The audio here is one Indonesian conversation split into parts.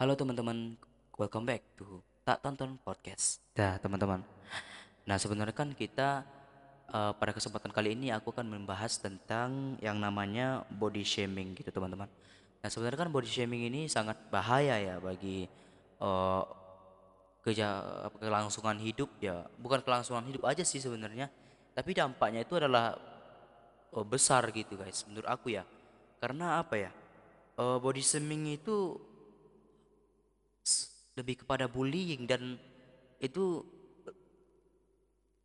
Halo teman-teman, welcome back to Tak Tonton Podcast. Dah teman-teman. Nah sebenarnya kan kita eh, pada kesempatan kali ini aku akan membahas tentang yang namanya body shaming gitu teman-teman. Nah sebenarnya kan body shaming ini sangat bahaya ya bagi eh, keja kelangsungan hidup ya. Bukan kelangsungan hidup aja sih sebenarnya, tapi dampaknya itu adalah eh, besar gitu guys menurut aku ya. Karena apa ya? body shaming itu lebih kepada bullying dan itu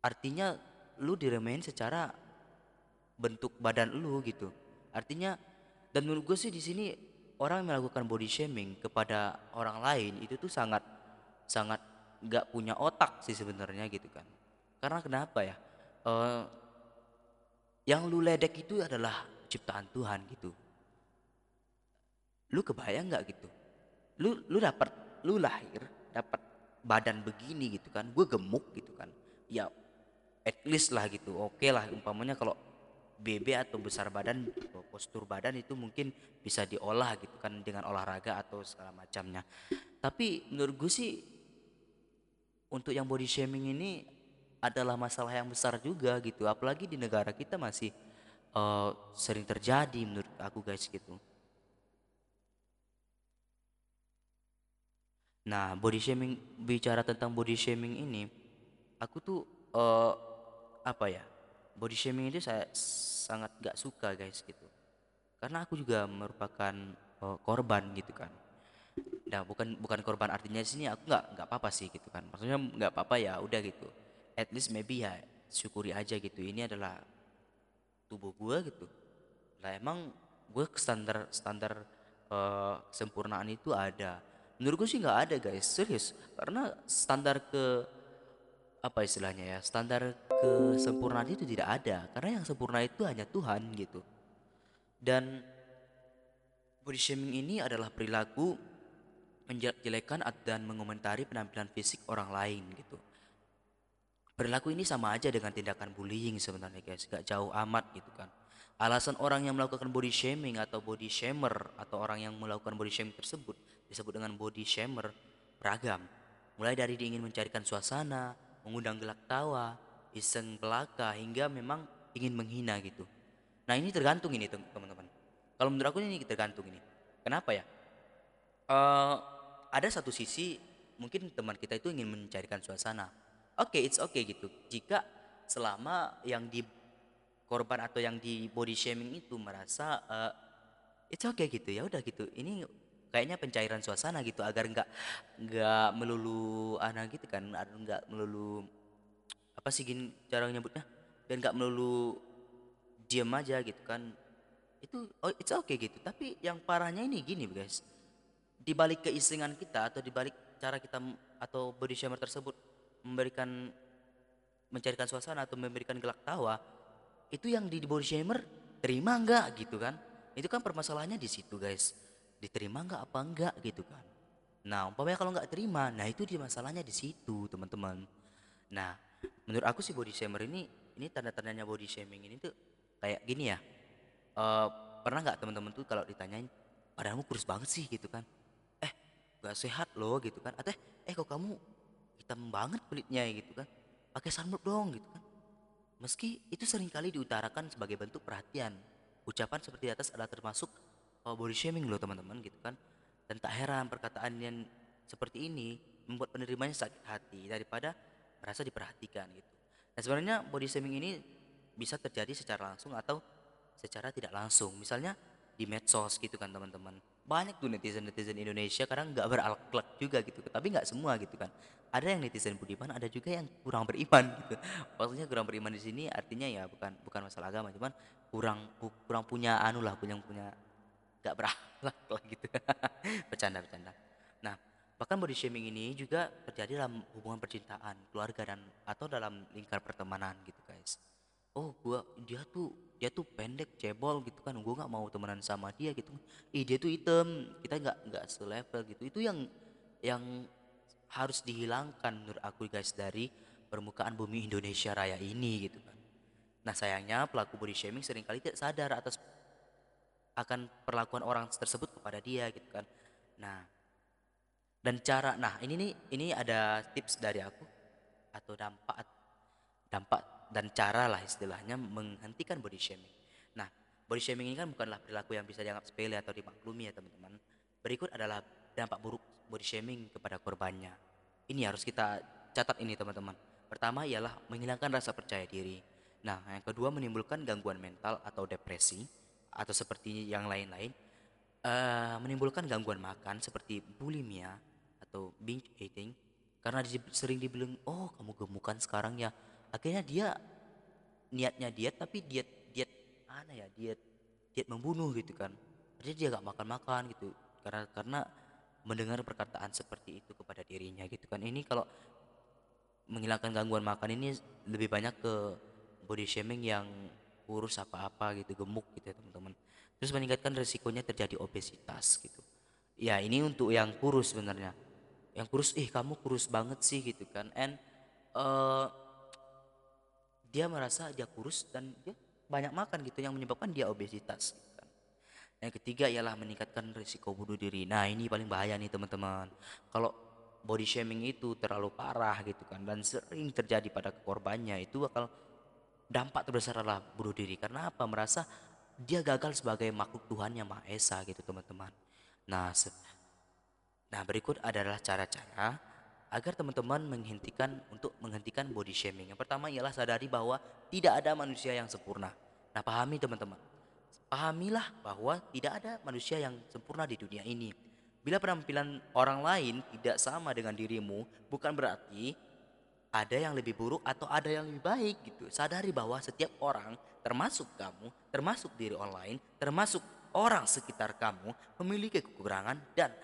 artinya lu diremehin secara bentuk badan lu gitu. Artinya dan menurut gue sih di sini orang melakukan body shaming kepada orang lain itu tuh sangat sangat nggak punya otak sih sebenarnya gitu kan. Karena kenapa ya? Eh, yang lu ledek itu adalah ciptaan Tuhan gitu. Lu kebayang nggak gitu? Lu lu dapat lu lahir dapat badan begini gitu kan. Gue gemuk gitu kan. Ya at least lah gitu. Oke lah umpamanya kalau BB atau besar badan postur badan itu mungkin bisa diolah gitu kan dengan olahraga atau segala macamnya. Tapi menurut gue sih untuk yang body shaming ini adalah masalah yang besar juga gitu. Apalagi di negara kita masih eh, sering terjadi menurut aku guys gitu. Nah, body shaming bicara tentang body shaming ini, aku tuh eh apa ya? Body shaming ini saya sangat gak suka guys gitu. Karena aku juga merupakan eh, korban gitu kan. Nah, bukan bukan korban artinya di sini aku nggak nggak apa-apa sih gitu kan. Maksudnya nggak apa-apa ya udah gitu. At least maybe ya syukuri aja gitu. Ini adalah tubuh gua gitu. Lah emang gue standar standar eh, kesempurnaan itu ada. Menurut gue sih nggak ada guys, serius. Karena standar ke apa istilahnya ya, standar kesempurnaan itu tidak ada. Karena yang sempurna itu hanya Tuhan gitu. Dan body shaming ini adalah perilaku menjelek-jelekan dan mengomentari penampilan fisik orang lain gitu. Perilaku ini sama aja dengan tindakan bullying sebenarnya guys, gak jauh amat gitu kan. Alasan orang yang melakukan body shaming atau body shamer atau orang yang melakukan body shaming tersebut disebut dengan body shamer beragam. Mulai dari ingin mencarikan suasana, mengundang gelak tawa, iseng belaka hingga memang ingin menghina gitu. Nah ini tergantung ini tem- teman-teman. Kalau menurut aku ini tergantung ini. Kenapa ya? eh ada satu sisi mungkin teman kita itu ingin mencarikan suasana. Oke, it's okay gitu. Jika selama yang di korban atau yang di body shaming itu merasa eh, it's okay gitu ya udah gitu. Ini kayaknya pencairan suasana gitu agar nggak nggak melulu anak gitu kan, nggak melulu apa sih gini cara nyebutnya dan nggak melulu diem aja gitu kan. Itu oh, it's okay gitu. Tapi yang parahnya ini gini guys di balik keisengan kita atau di balik cara kita atau body shamer tersebut memberikan mencarikan suasana atau memberikan gelak tawa itu yang di body shamer terima enggak gitu kan. Itu kan permasalahannya di situ guys. Diterima enggak apa enggak gitu kan. Nah umpamanya kalau enggak terima nah itu dia masalahnya di situ teman-teman. Nah menurut aku sih body shamer ini ini tanda-tandanya body shaming ini tuh kayak gini ya. Eh pernah nggak teman-teman tuh kalau ditanyain badanmu kurus banget sih gitu kan. Eh gak sehat loh gitu kan. Atau eh kok kamu hitam banget kulitnya gitu kan. Pakai sunblock dong gitu kan meski itu sering kali diutarakan sebagai bentuk perhatian ucapan seperti atas adalah termasuk uh, body shaming loh teman-teman gitu kan. Dan tak heran perkataan yang seperti ini membuat penerimanya sakit hati daripada merasa diperhatikan gitu. Nah sebenarnya body shaming ini bisa terjadi secara langsung atau secara tidak langsung. Misalnya di medsos gitu kan teman-teman banyak tuh netizen netizen Indonesia kadang nggak berakhlak juga gitu tapi nggak semua gitu kan. Ada yang netizen budiman ada juga yang kurang beriman gitu. Maksudnya kurang beriman di sini artinya ya bukan bukan masalah agama cuman kurang ku- kurang punya anu lah punya punya nggak berakhlak lah gitu. Bercanda bercanda. Nah bahkan body shaming ini juga terjadi dalam hubungan percintaan keluarga dan atau dalam lingkar pertemanan gitu guys oh gua dia tuh dia tuh pendek cebol gitu kan. Gua nggak mau temenan sama dia gitu. Ih dia tuh hitam. Kita nggak nggak selevel gitu. Itu yang yang harus dihilangkan menurut aku guys dari permukaan bumi Indonesia Raya ini gitu kan. Nah sayangnya pelaku body shaming sering kali tidak sadar atas akan perlakuan orang tersebut kepada dia gitu kan. Nah Dan cara nah ini nih ini ada tips dari aku atau dampak dampak dan cara lah istilahnya menghentikan body shaming. Nah, body shaming ini kan bukanlah perilaku yang bisa dianggap sepele atau dimaklumi ya teman-teman. Berikut adalah dampak buruk body shaming kepada korbannya. Ini harus kita catat ini teman-teman. Pertama ialah menghilangkan rasa percaya diri. Nah, yang kedua menimbulkan gangguan mental atau depresi atau seperti yang lain-lain. Uh, menimbulkan gangguan makan seperti bulimia atau binge eating karena sering dibilang oh kamu gemukan sekarang ya akhirnya dia niatnya diet tapi diet diet mana ya diet diet membunuh gitu kan. Jadi dia gak makan makan gitu karena karena mendengar perkataan seperti itu kepada dirinya gitu kan. Ini kalau menghilangkan gangguan makan ini lebih banyak ke body shaming yang kurus apa-apa gitu gemuk gitu ya teman-teman. Terus meningkatkan resikonya terjadi obesitas gitu. Ya ini untuk yang kurus sebenarnya. Yang kurus ih kamu kurus banget sih gitu kan. And uh, dia merasa dia kurus dan dia banyak makan gitu yang menyebabkan dia obesitas gitu. Yang ketiga ialah meningkatkan risiko bunuh diri. Nah ini paling bahaya nih teman-teman. Kalau body shaming itu terlalu parah gitu kan dan sering terjadi pada korbannya itu bakal dampak terbesar adalah bunuh diri karena apa merasa dia gagal sebagai makhluk Tuhan yang Maha Esa gitu teman-teman. Nah, nah berikut adalah cara-cara agar teman-teman menghentikan untuk menghentikan body shaming. Yang pertama ialah sadari bahwa tidak ada manusia yang sempurna. Nah, pahami teman-teman. Pahamilah bahwa tidak ada manusia yang sempurna di dunia ini. Bila penampilan orang lain tidak sama dengan dirimu, bukan berarti ada yang lebih buruk atau ada yang lebih baik gitu. Sadari bahwa setiap orang, termasuk kamu, termasuk diri online, termasuk orang sekitar kamu memiliki kekurangan dan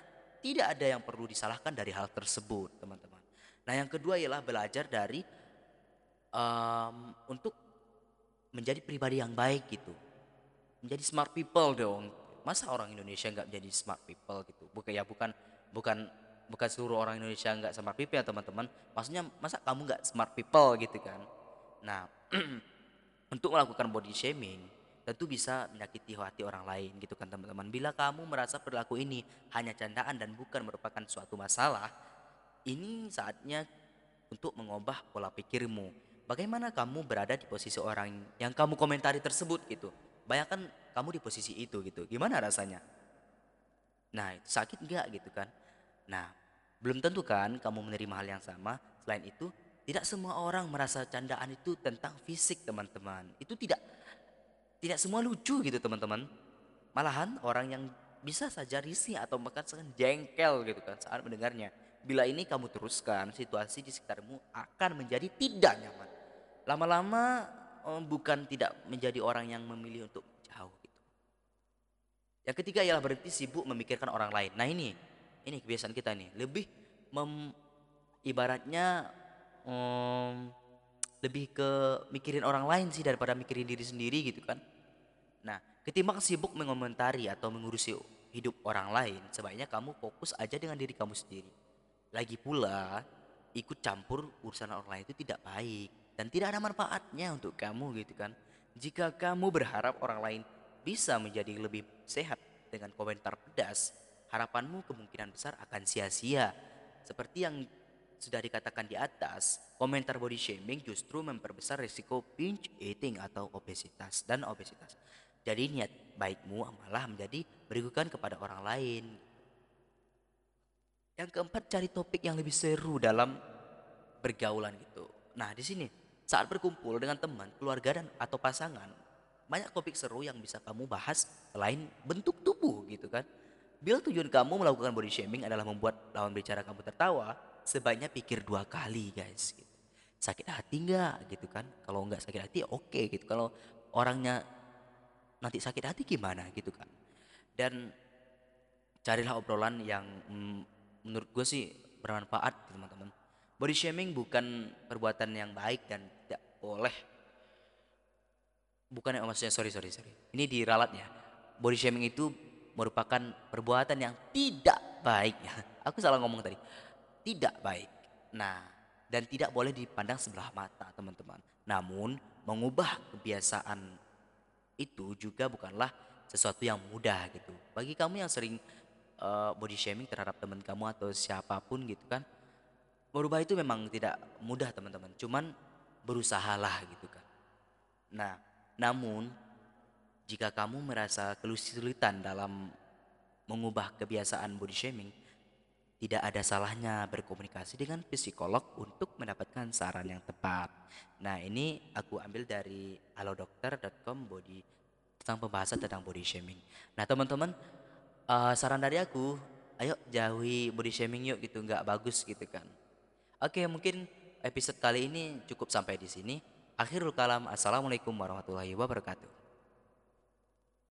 tidak ada yang perlu disalahkan dari hal tersebut, teman-teman. Nah, yang kedua ialah belajar dari um, untuk menjadi pribadi yang baik gitu. Menjadi smart people dong. Masa orang Indonesia nggak menjadi smart people gitu? Bukan ya bukan bukan bukan seluruh orang Indonesia nggak smart people ya teman-teman. Maksudnya masa kamu nggak smart people gitu kan? Nah, untuk melakukan body shaming tentu bisa menyakiti hati orang lain gitu kan teman-teman. Bila kamu merasa perilaku ini hanya candaan dan bukan merupakan suatu masalah, ini saatnya untuk mengubah pola pikirmu. Bagaimana kamu berada di posisi orang yang kamu komentari tersebut gitu. Bayangkan kamu di posisi itu gitu. Gimana rasanya? Nah, sakit enggak gitu kan? Nah, belum tentu kan kamu menerima hal yang sama. Selain itu, tidak semua orang merasa candaan itu tentang fisik, teman-teman. Itu tidak tidak semua lucu gitu teman-teman. Malahan orang yang bisa saja risih atau bahkan jengkel gitu kan saat mendengarnya. Bila ini kamu teruskan, situasi di sekitarmu akan menjadi tidak nyaman. Lama-lama oh, bukan tidak menjadi orang yang memilih untuk jauh gitu. Yang ketiga ialah berhenti sibuk memikirkan orang lain. Nah ini, ini kebiasaan kita nih. Lebih mem, ibaratnya um, lebih ke mikirin orang lain sih daripada mikirin diri sendiri gitu kan. Nah, ketimbang sibuk mengomentari atau mengurusi hidup orang lain, sebaiknya kamu fokus aja dengan diri kamu sendiri. Lagi pula, ikut campur urusan orang lain itu tidak baik dan tidak ada manfaatnya untuk kamu gitu kan. Jika kamu berharap orang lain bisa menjadi lebih sehat dengan komentar pedas, harapanmu kemungkinan besar akan sia-sia. Seperti yang sudah dikatakan di atas, komentar body shaming justru memperbesar risiko binge eating atau obesitas dan obesitas. Jadi niat baikmu malah menjadi berikan kepada orang lain. Yang keempat cari topik yang lebih seru dalam bergaulan gitu. Nah di sini saat berkumpul dengan teman, keluarga dan atau pasangan banyak topik seru yang bisa kamu bahas selain bentuk tubuh gitu kan. Bila tujuan kamu melakukan body shaming adalah membuat lawan bicara kamu tertawa, sebaiknya pikir dua kali guys. Gitu. Sakit hati nggak gitu kan? Kalau nggak sakit hati oke okay, gitu. Kalau orangnya nanti sakit hati gimana gitu kan dan carilah obrolan yang mm, menurut gue sih bermanfaat gitu, teman-teman body shaming bukan perbuatan yang baik dan tidak boleh bukan yang maksudnya sorry sorry sorry ini diralat ya body shaming itu merupakan perbuatan yang tidak baik ya aku salah ngomong tadi tidak baik nah dan tidak boleh dipandang sebelah mata teman-teman namun mengubah kebiasaan itu juga bukanlah sesuatu yang mudah gitu. Bagi kamu yang sering eh, body shaming terhadap teman kamu atau siapa pun gitu kan. Merubah itu memang tidak mudah teman-teman. Cuman berusahalah gitu kan. Nah, namun jika kamu merasa kesulitan dalam mengubah kebiasaan body shaming, tidak ada salahnya berkomunikasi dengan psikolog untuk mendapatkan saran yang tepat. Nah, ini aku ambil dari halodokter.com body tentang pembahasan tentang body shaming. Nah, teman-teman, eh, saran dari aku, ayo jauhi body shaming yuk gitu, nggak bagus gitu kan. Oke, mungkin episode kali ini cukup sampai di sini. Akhirul kalam, assalamualaikum warahmatullahi wabarakatuh.